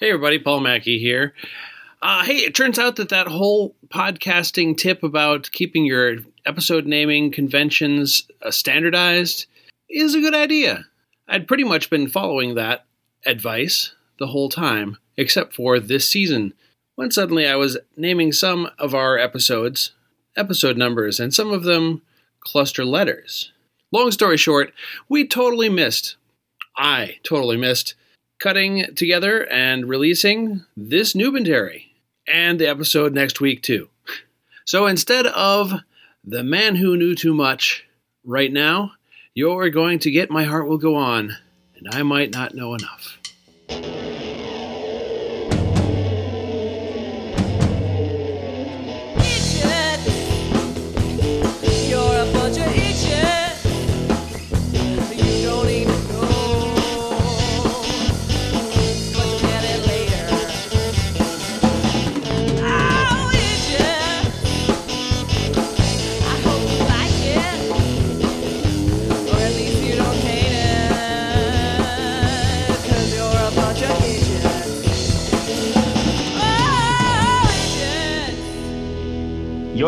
Hey, everybody, Paul Mackey here. Uh, hey, it turns out that that whole podcasting tip about keeping your episode naming conventions uh, standardized is a good idea. I'd pretty much been following that advice the whole time, except for this season, when suddenly I was naming some of our episodes episode numbers, and some of them cluster letters. Long story short, we totally missed, I totally missed, cutting together and releasing this Newbentary and the episode next week, too. So instead of The Man Who Knew Too Much, right now, you're going to get My Heart Will Go On, and I might not know enough.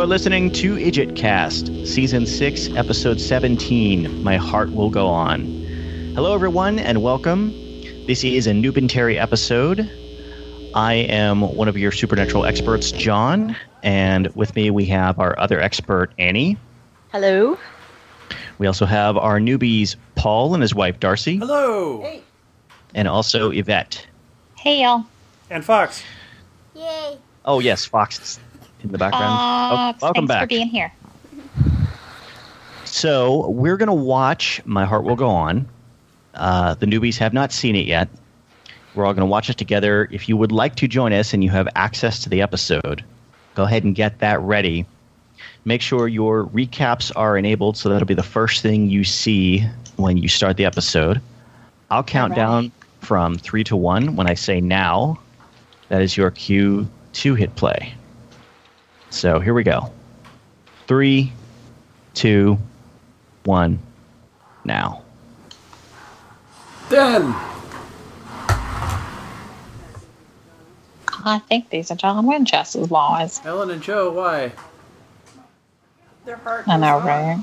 You're listening to Idjitcast, Season 6, Episode 17, My Heart Will Go On. Hello, everyone, and welcome. This is a Newbentary episode. I am one of your supernatural experts, John, and with me we have our other expert, Annie. Hello. We also have our newbies, Paul and his wife, Darcy, Hello. Hey. And also Yvette. Hey, y'all. And Fox. Yay. Oh, yes, Fox is in the background. Uh, oh, welcome thanks back. for being here. So we're going to watch My Heart Will Go On. Uh, the newbies have not seen it yet. We're all going to watch it together. If you would like to join us and you have access to the episode, go ahead and get that ready. Make sure your recaps are enabled so that'll be the first thing you see when you start the episode. I'll count Alright. down from three to one when I say now. That is your cue to hit play. So here we go. Three, two, one, now. Dan. I think these are John Winchester's laws. Ellen and Jo, why? They're hard. I know, right?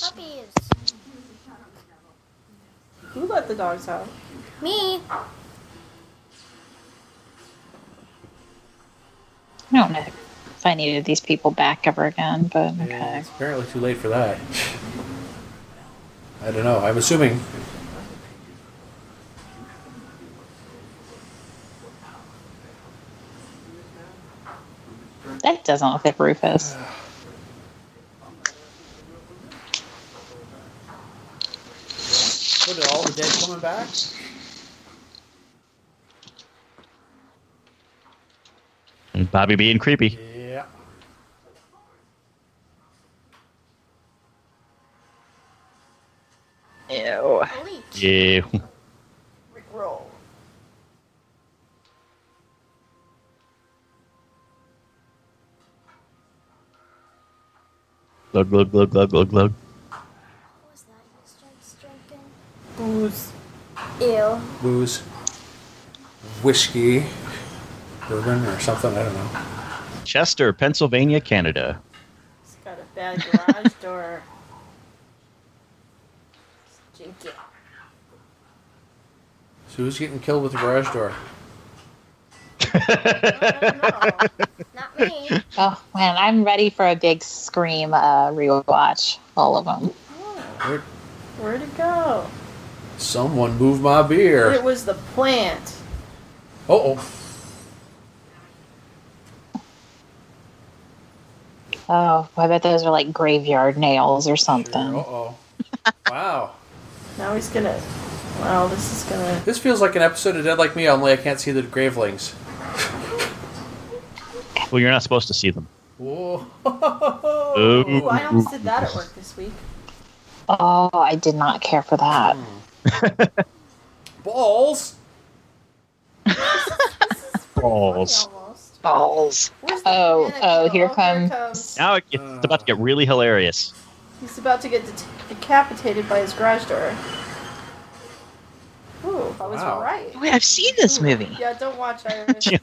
Puppies. Who let the dogs out? Me. I don't know if I needed these people back ever again, but Yeah, okay. it's apparently too late for that. I don't know. I'm assuming. That doesn't look like Rufus. What are all the dead coming back? And Bobby being creepy. Yeah. Ew. Bleach. Yeah. Roll. Glug, glug, glug, glug, glug, glug. What was that? You started striking? Booze. Ew. Booze. Whiskey. Bourbon or something. I don't know. Chester, Pennsylvania, Canada. It's got a bad garage door. Stinky. So who's getting killed with the garage door? I don't know. Not me. Oh, man, I'm ready for a big scream uh, rewatch. All of them. Where, Where'd it go? Someone move my beer. It was the plant. Uh oh. Oh, I bet those are like graveyard nails or something. Uh oh. Wow. Now he's gonna. Wow, this is gonna. This feels like an episode of Dead Like Me, only I can't see the gravelings. Well, you're not supposed to see them. Whoa. Ooh, I almost did that at work this week. Oh, I did not care for that. Balls. Balls. Balls. Oh, oh, here there comes- comes. Now it- it's about to get really hilarious. He's about to get det- decapitated by his garage door. Ooh, I was Wow. right. Wait, I've seen this movie. Yeah, don't watch Irish. Yeah.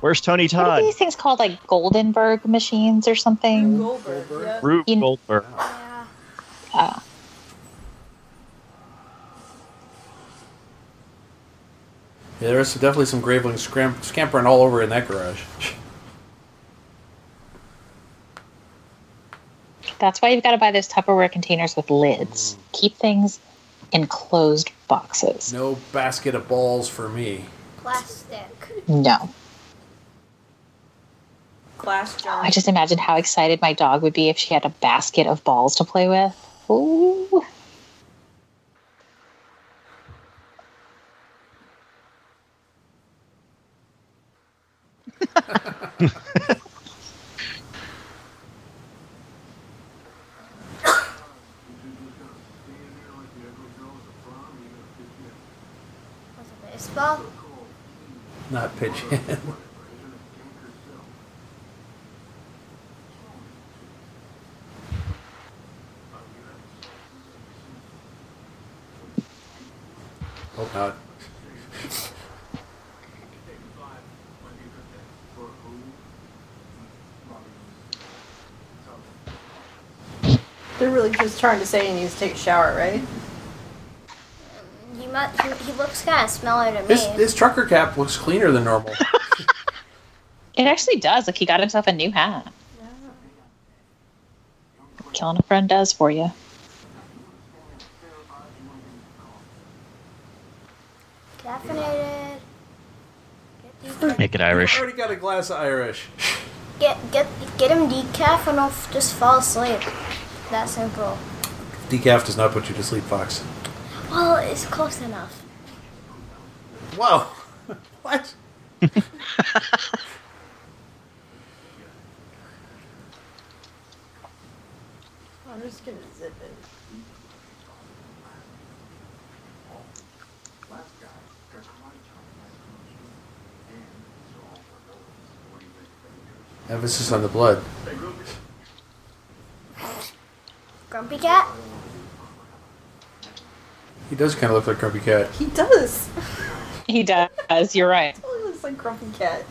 Where's Tony What are Todd? these things called? Like Goldenberg machines or something? Goldberg. Goldberg. Yeah. Rube You- Goldberg. Yeah. Oh. Yeah, there's definitely some gravelings scram- scampering all over in that garage. That's why you've got to buy those Tupperware containers with lids. Mm. Keep things in closed boxes. No basket of balls for me. Plastic. No. Glass jar. I just imagine how excited my dog would be if she had a basket of balls to play with. Ooh. Not pitching. Hope not. They're really just trying to say he needs to take a shower, right? He, must, he, he looks kind of smelly to me. His, his trucker cap looks cleaner than normal. It actually does. Like he got himself a new hat. Killing a friend does for you. Caffeinated. Make it Irish. I already got a glass of Irish. get get get him decaf and he'll just fall asleep. That simple. Decaf does not put you to sleep, Fox. Well, it's close enough. Whoa. what? I'm just gonna zip it. Emphasis on the blood. Grumpy cat. He does kind of look like Grumpy Cat. He does. He does. You're right. Totally looks like Grumpy Cat.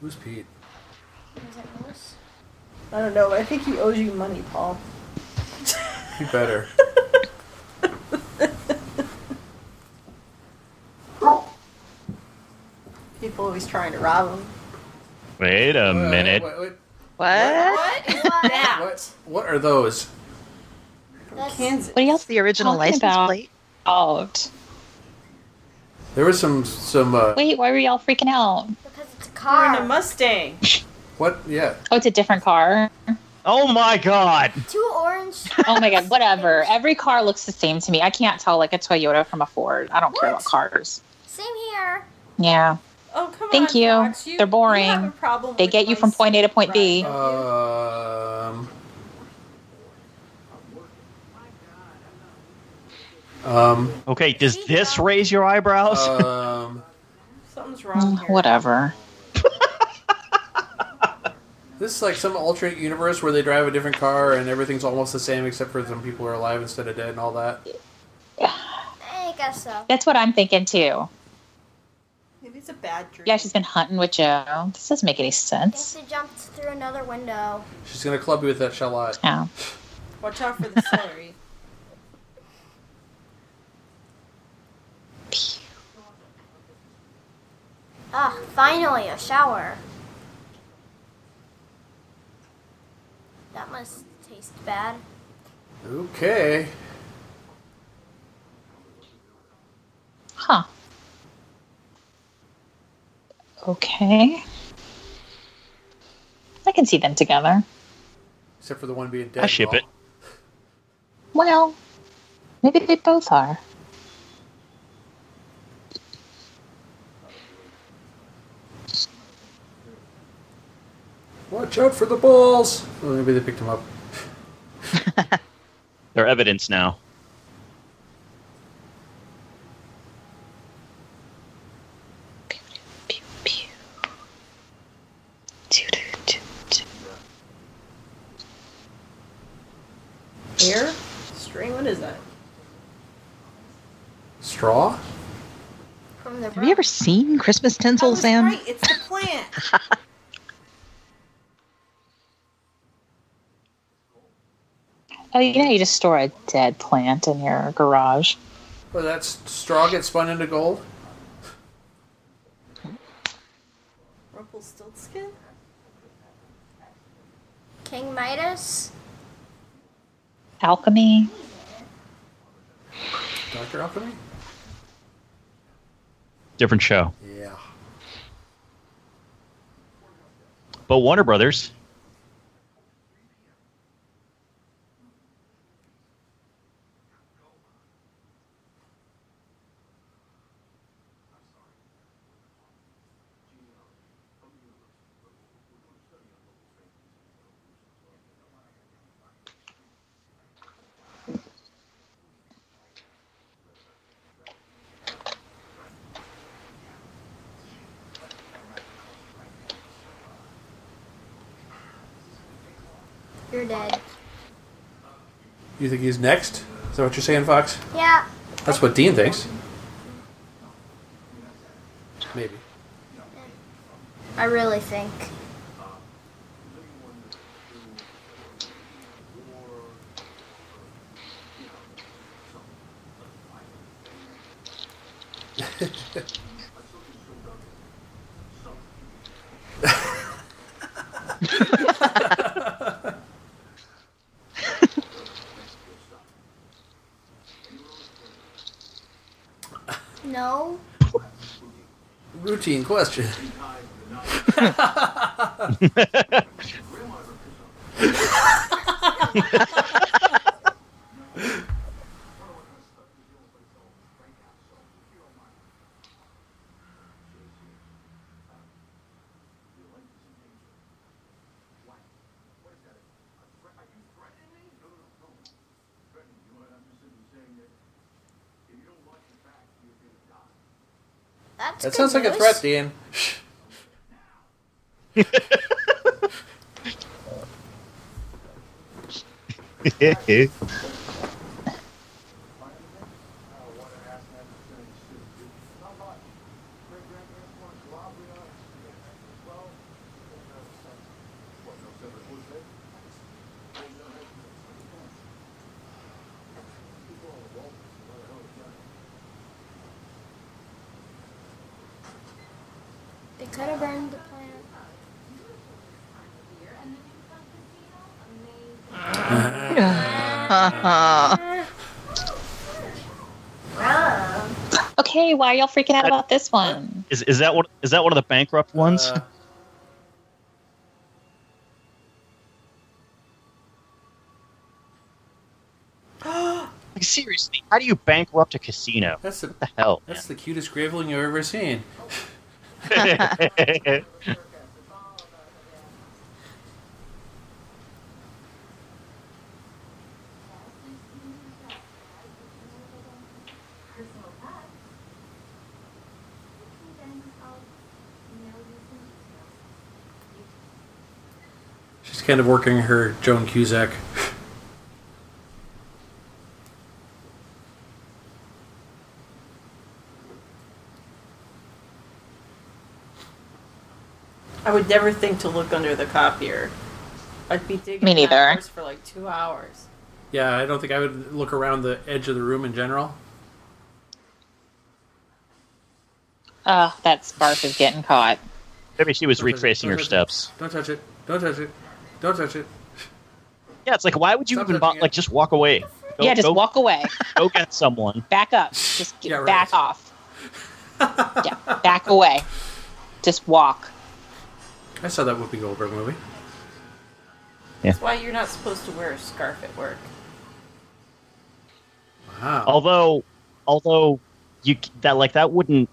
Who's Pete? Is it Moose? I don't know. I think he owes you money, Paul. He better. People always trying to rob him. Wait a minute. What, what, What? What is that? what, what are those? That's Kansas. What are y'all The original Talking license about- plate. out? There was some some uh, Wait, why were y'all freaking out? because it's a We're in a. Mustang. what? Yeah. Oh, it's a different car. Oh my god! Two orange. Oh my god, whatever. Every car looks the same to me. I can't tell like a Toyota from a Ford. I don't care about cars. Same here. Yeah. Oh come Thank on. you. Fox. You, They're boring. You have a problem They with get you from point A to point B. right, don't? Um. Um. Okay, does this raise your eyebrows? Um. Something's wrong here. Whatever. This is like some alternate universe where they drive a different car and everything's almost the same except for some people are alive instead of dead and all that. Yeah. I guess so. That's what I'm thinking too. Maybe it's a bad dream. Yeah, she's been hunting with Jo. This doesn't make any sense. they jumped through another window. She's gonna club you with that shallot. Yeah. Watch out for the celery. Ah, finally a shower. That must taste bad. Okay. Huh. Okay. I can see them together. Except for the one being dead. I ship it. Well, maybe they both are. Watch out for the balls. Well, maybe they picked them up. They're evidence now. Straw? From the Have you ever seen Christmas tinsel, Sam? right. It's the plant. Oh, you know, you just store a dead plant in your garage. Well, that straw gets spun into gold? Rumpelstiltskin? King Midas? Alchemy. Dr. Alchemy? Different show. Yeah. But Warner Brothers. You're dead. You think he's next? Is that what you're saying, Fox? Yeah. That's what Dean thinks. Maybe. I really think. No. Routine question. That's That sounds like a threat, Dean. They could have burned the plant. Okay, why are y'all freaking out about this one? Is is that one? Is that one of the bankrupt ones? Uh, like seriously, how do you bankrupt a casino? that's the What the hell? that's the cutest graveling you've ever seen. kind of working her Joan Cusack. I would never think to look under the copier. I'd be digging Me neither. for like two hours. Yeah, I don't think I would look around the edge of the room in general. Ugh, that scarf is getting caught. Maybe she was Don't retracing her touch it. steps. Don't touch it. Don't touch it. Don't touch it. Yeah, it's like why would you Stop even touching bo- like just walk away? Go, yeah, just go, walk away. Go get someone. Back up. Just get Yeah, right. back off. yeah, back away. Just walk. I saw that Whoopi Goldberg movie. That's why you're not supposed to wear a scarf at work. Wow. Although, although you that like that wouldn't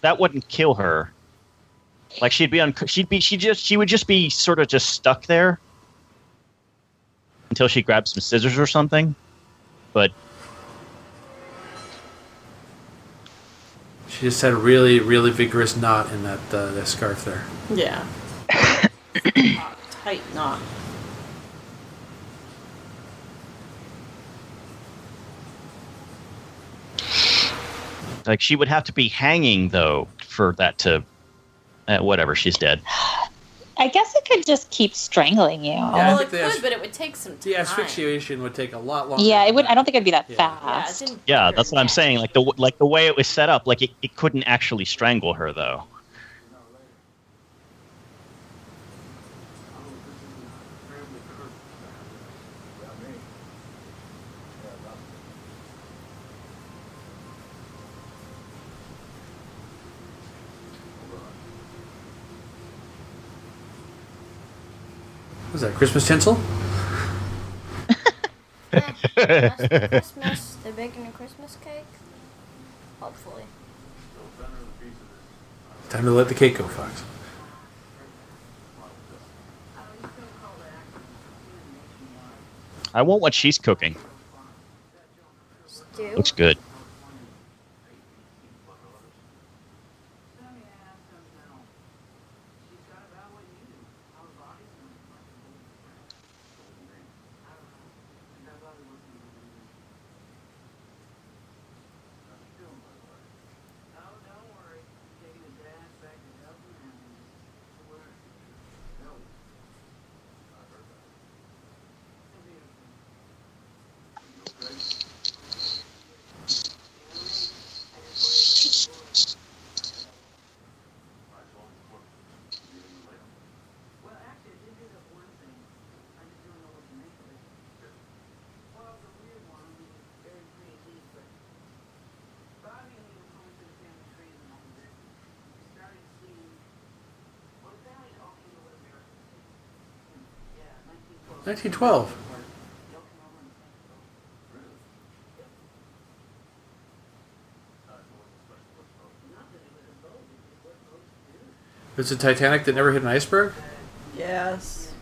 that wouldn't kill her. Like she'd be on, she'd be, she just, she would just be sort of just stuck there until she grabbed some scissors or something. But she just had a really, really vigorous knot in that uh, that scarf there. Yeah, tight knot. Like she would have to be hanging though for that to uh, whatever, she's dead. I guess it could just keep strangling you. Yeah, I well, it could, as- but it would take some time. The asphyxiation would take a lot longer. Yeah, it would. I don't think it'd be that Yeah. Yeah, fast. didn't Yeah, that's what I'm saying. Like the like the way it was set up, like it, it couldn't actually strangle her though. Was that Christmas tinsel? Christmas. They're baking a Christmas cake. Hopefully. Time to let the cake go, Fox. I want what she's cooking. Stew. Looks good. Nineteen twelve. It's a Titanic that never hit an iceberg. Yes.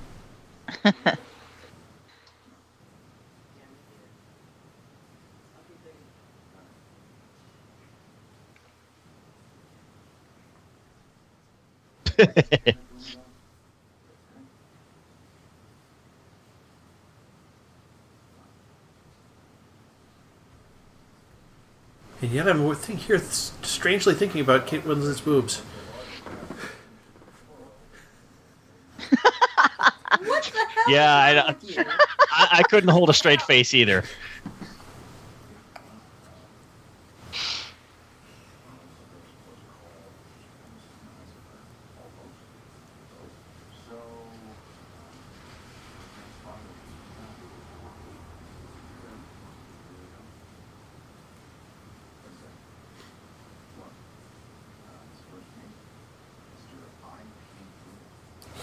yet I'm think here strangely thinking about Kate Winslet's boobs. What the hell? Yeah, is I- wrong with you? I, I couldn't hold a straight face either.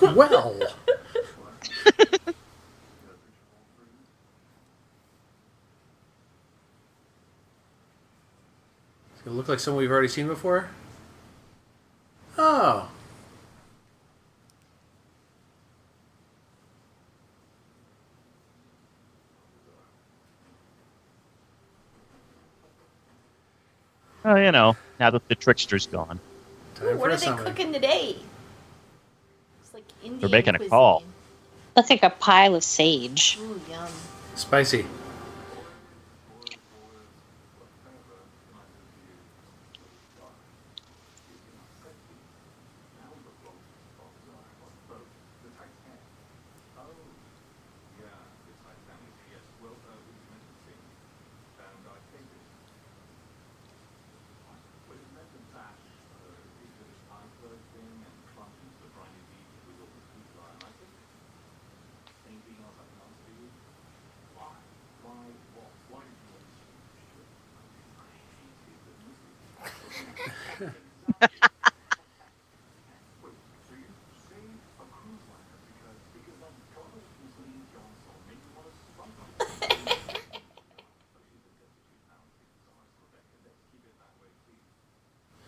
Well, Does it look like someone we've already seen before? Oh. Oh, you know, now that the trickster's gone. Ooh, what are they summary. cooking today? It's like Indian They're making a call. Looks like a pile of sage. Ooh, yum. Spicy.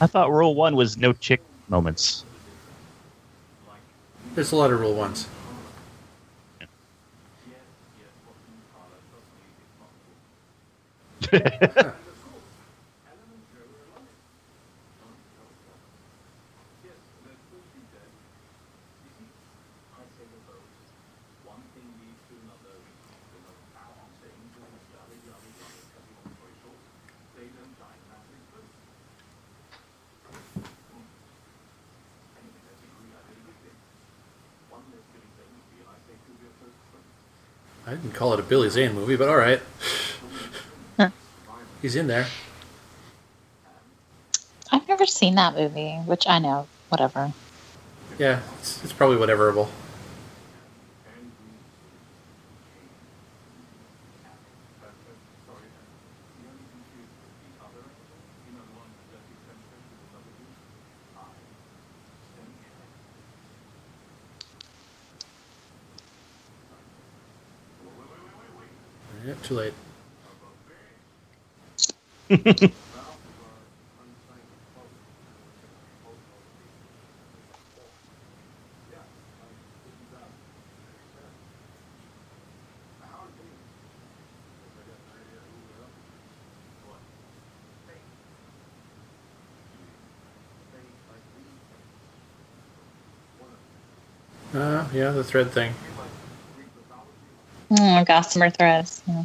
I thought rule one was no chick moments. There's a lot of rule ones. I didn't call it a Billy Zane movie, but all right. He's in there. I've never seen that movie, which I know, whatever. Yeah, it's, it's probably whateverable. Too late. Uh, yeah, the thread thing. Mm, gossamer threads. Yeah.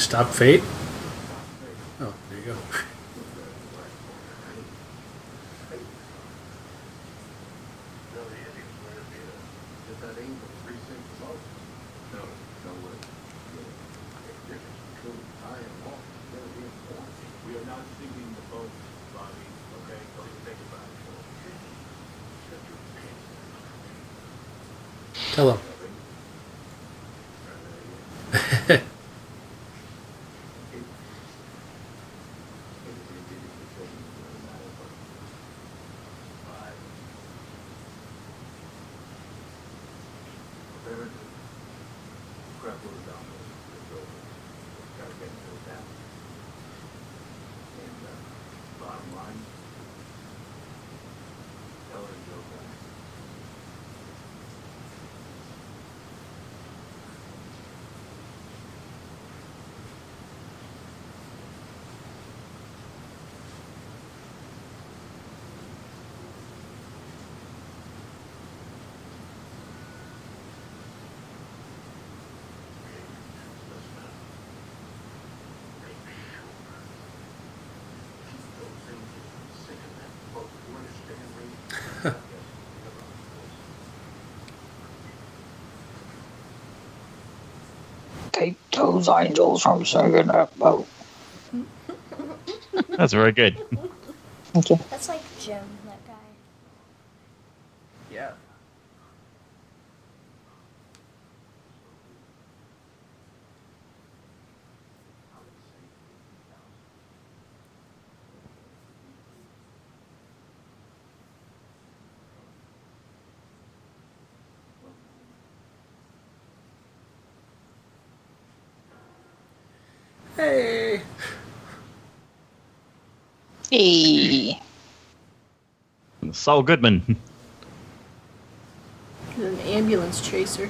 stop fate? Those angels from singing that boat. That's very good. Thank you. That's like Jim, that guy. Yeah. Hey. Hey. Saul Goodman. An ambulance chaser.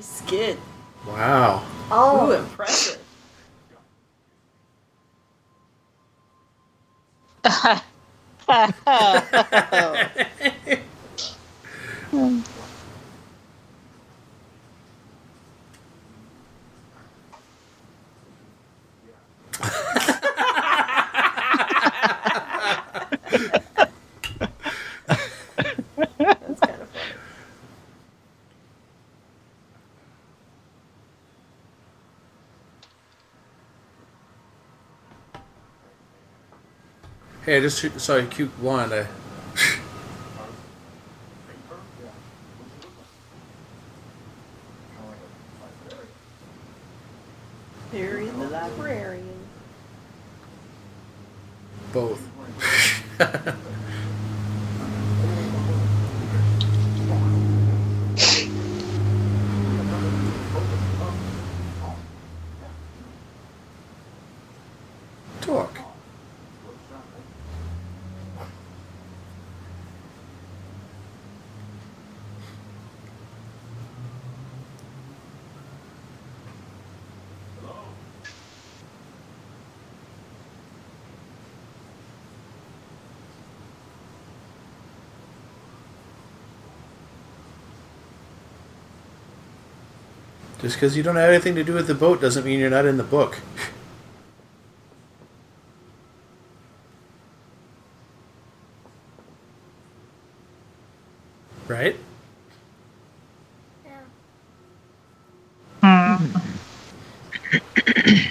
Skid. I just shoot- saw a Just because you don't have anything to do with the boat doesn't mean you're not in the book. Right? yeah. Yeah.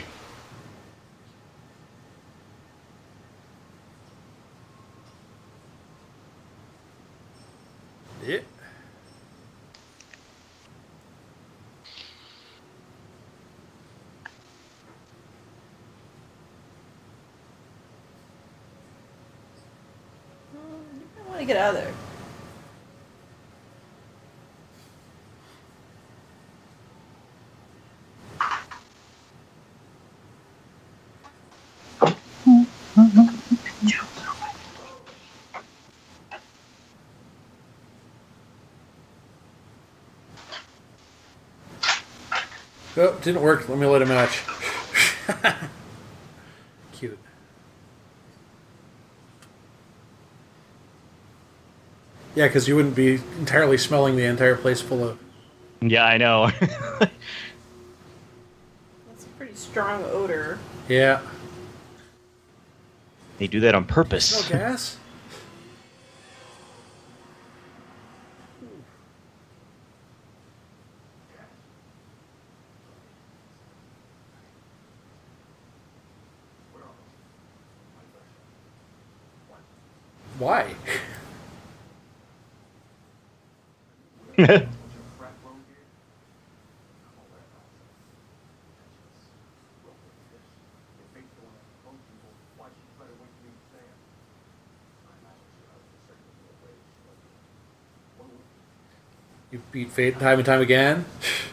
Of there. Oh, didn't work. Let me let him match. Cute. Yeah, because you wouldn't be entirely smelling the entire place full of. Yeah, I know. That's a pretty strong odor. Yeah. they do that on purpose. No gas? Why? You beat fate time and time again.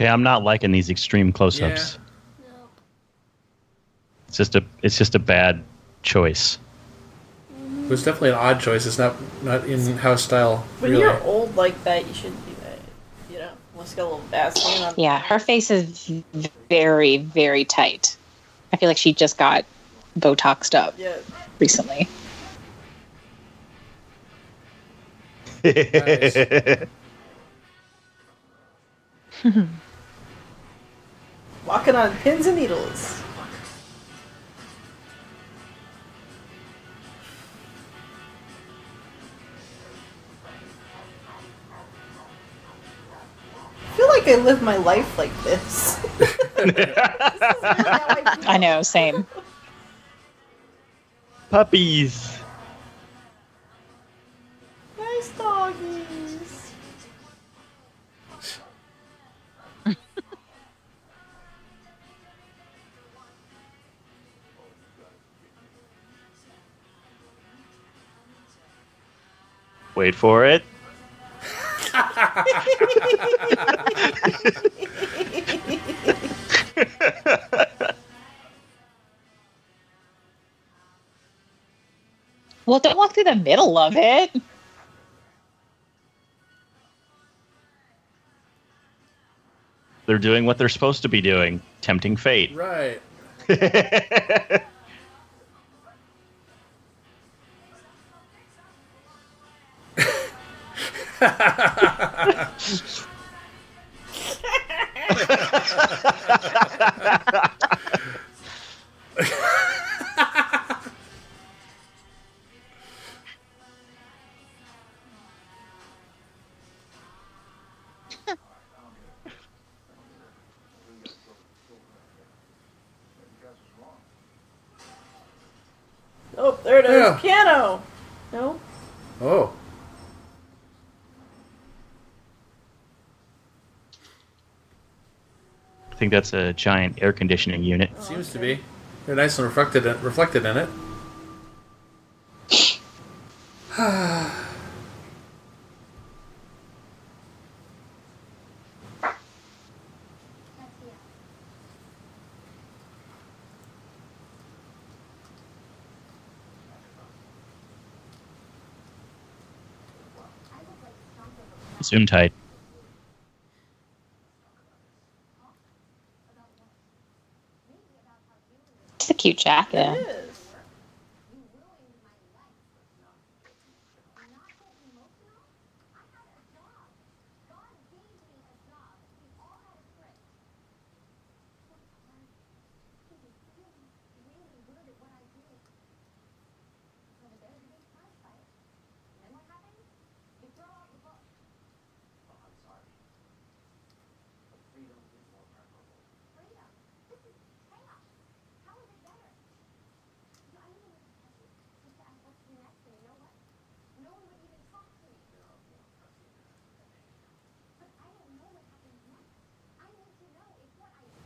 Okay, I'm not liking these extreme close-ups. No. It's just a it's just a bad choice. It was definitely an odd choice. It's not not in house style. When really. you're old like that, you should do that. You know, let's get a little Vaseline on. Yeah, her face is very, very tight. I feel like she just got Botoxed up Yeah. recently. Nice. Walking on pins and needles. I feel like I live my life like this. This is really how I. I know, same. Puppies. Wait for it. Well, don't walk through the middle of it. They're doing what they're supposed to be doing, tempting fate. right. Oh, there it is. Yeah. Piano. No. Oh. I think that's a giant air conditioning unit. Seems to be. They're nice and reflected in, reflected in it. Zoom tight. It's a cute jacket.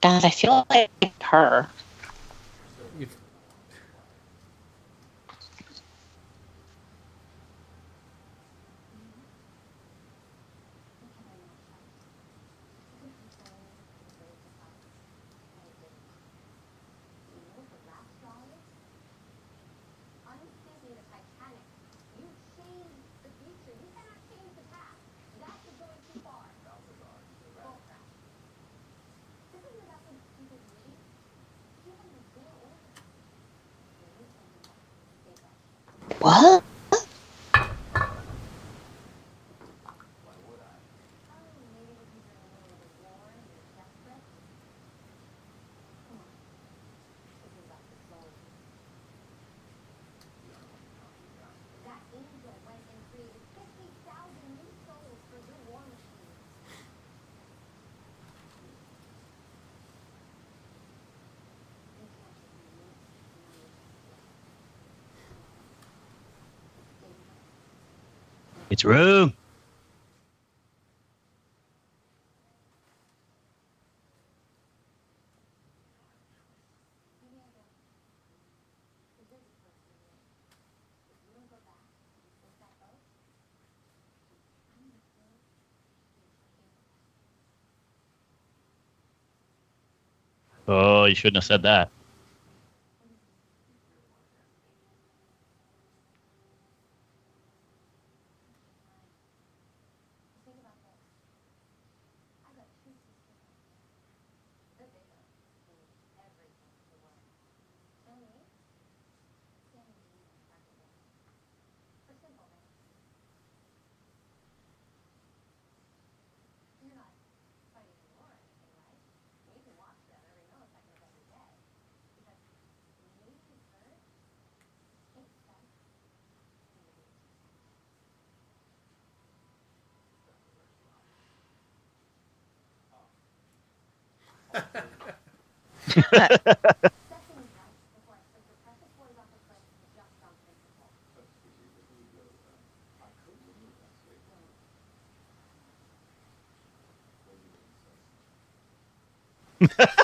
God, I feel like her. What? It's room. Oh, you shouldn't have said that. Uh,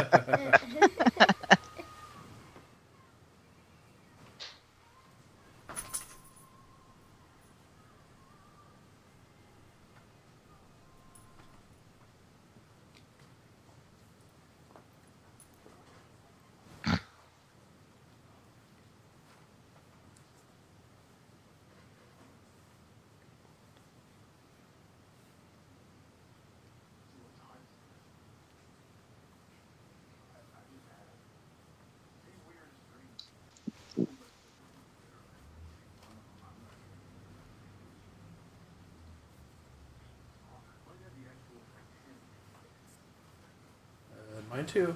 mine too.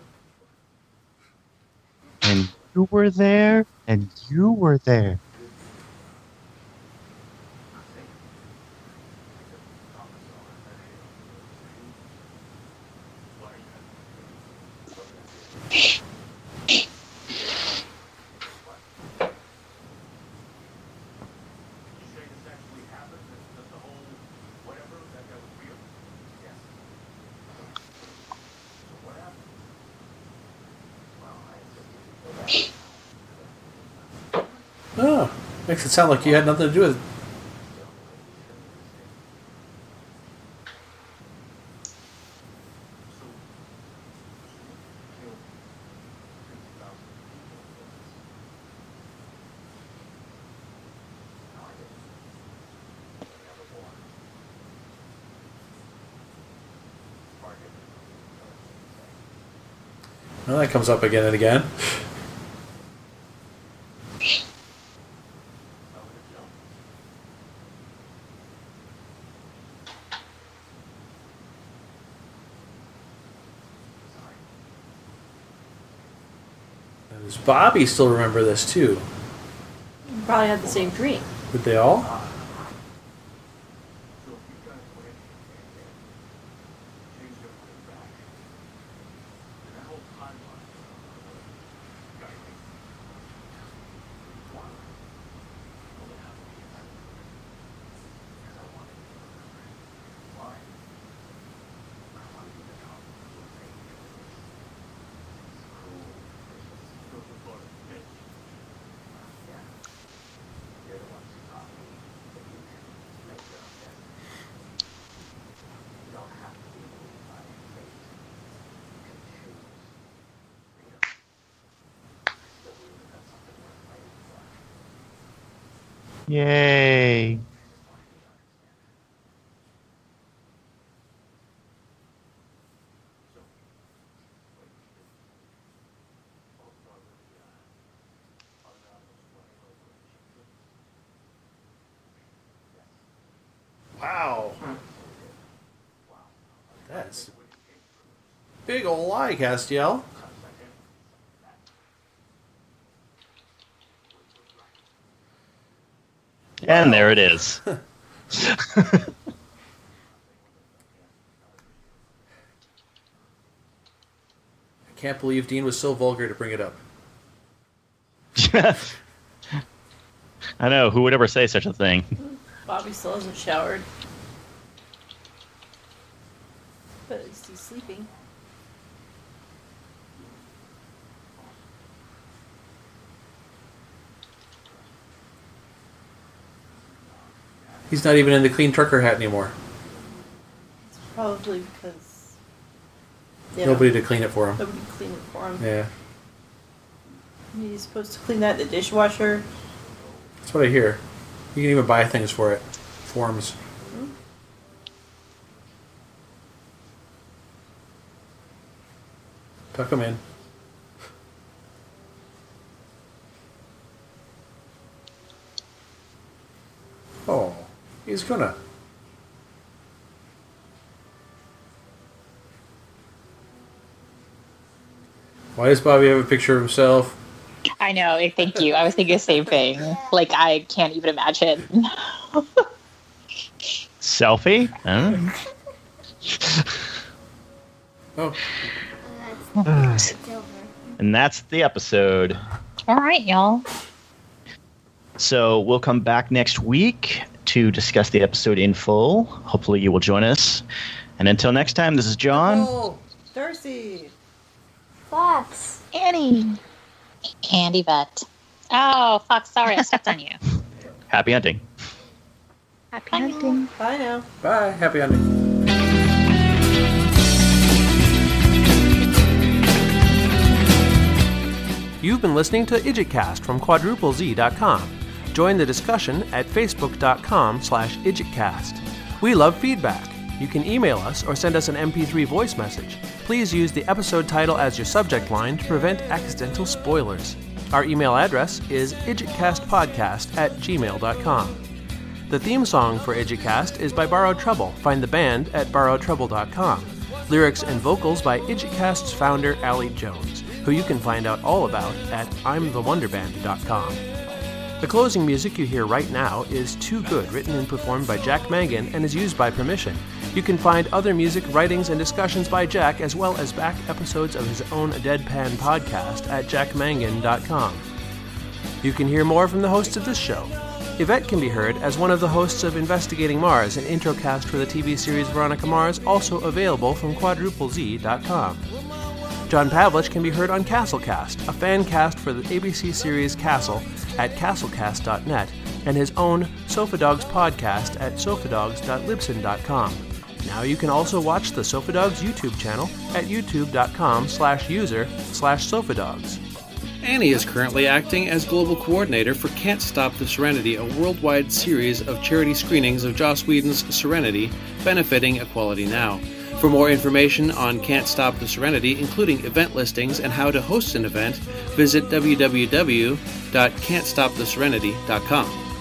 And you were there, and you were there. Makes it sound like you had nothing to do with it. Well, that comes up again and again. And Does Bobby still remember this too? Probably had the same dream. Did they all? Yay. Wow. That's big ol' lie, Castiel. And there it is. I can't believe Dean was so vulgar to bring it up. I know. Who would ever say such a thing? Bobby still hasn't showered. But at least he's sleeping. He's not even in the clean trucker hat anymore. It's probably because Nobody to clean it for him. nobody cleaned it for him. Yeah, He's supposed to clean that in the dishwasher. that's what I hear. You can even buy things for it. Forms. Hmm. Tuck them in. Oh, he's gonna. Why does Bobby have a picture of himself? I know. Thank you. I was thinking the same thing. Like I can't even imagine. Selfie? I. Oh, uh, And that's the episode. All right, y'all. So we'll come back next week to discuss the episode in full. Hopefully, you will join us. And until next time, this is John. Oh, Darcy. Fox. Annie. And Yvette. Oh, Fox, Sorry, I stepped on you. Happy hunting. Happy hunting. Bye now. bye. Happy hunting. You've been listening to IdjitCast from quadruplez.com. Join the discussion at facebook.com slash idjitcast. We love feedback. You can email us or send us an MP3 voice message. Please use the episode title as your subject line to prevent accidental spoilers. Our email address is idjitcastpodcast at gmail.com. The theme song for IdjitCast is by Borrowed Trouble. Find the band at borrowedtrouble.com. Lyrics and vocals by IdjitCast's founder, Allie Jones, who you can find out all about at I'mTheWonderBand.com. The closing music you hear right now is Too Good, written and performed by Jack Mangan and is used by permission. You can find other music, writings, and discussions by Jack, as well as back episodes of his own Deadpan podcast at jackmangan.com. You can hear more from the hosts of this show. Yvette can be heard as one of the hosts of Investigating Mars, an introcast for the TV series Veronica Mars, also available from quadruplez.com. John Pavlich can be heard on Castlecast, a fan cast for the ABC series Castle at castlecast.net, and his own Sofa Dogs podcast at sofadogs.libsyn.com. Now you can also watch the Sofa Dogs YouTube channel at youtube.com slash user slash sofadogs. Annie is currently acting as global coordinator for Can't Stop the Serenity, a worldwide series of charity screenings of Joss Whedon's Serenity, benefiting Equality Now. For more information on Can't Stop the Serenity, including event listings and how to host an event, visit www.can'tstoptheserenity.com.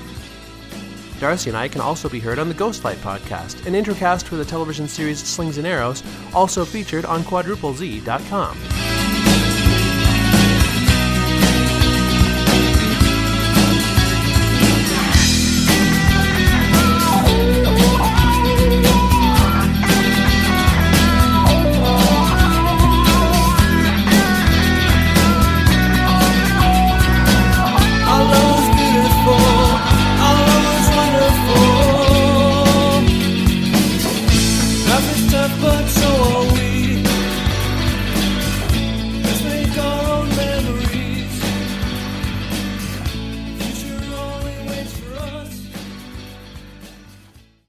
Darcy and I can also be heard on the Ghostlight podcast, an intercast for the television series Slings and Arrows, also featured on quadruplez.com.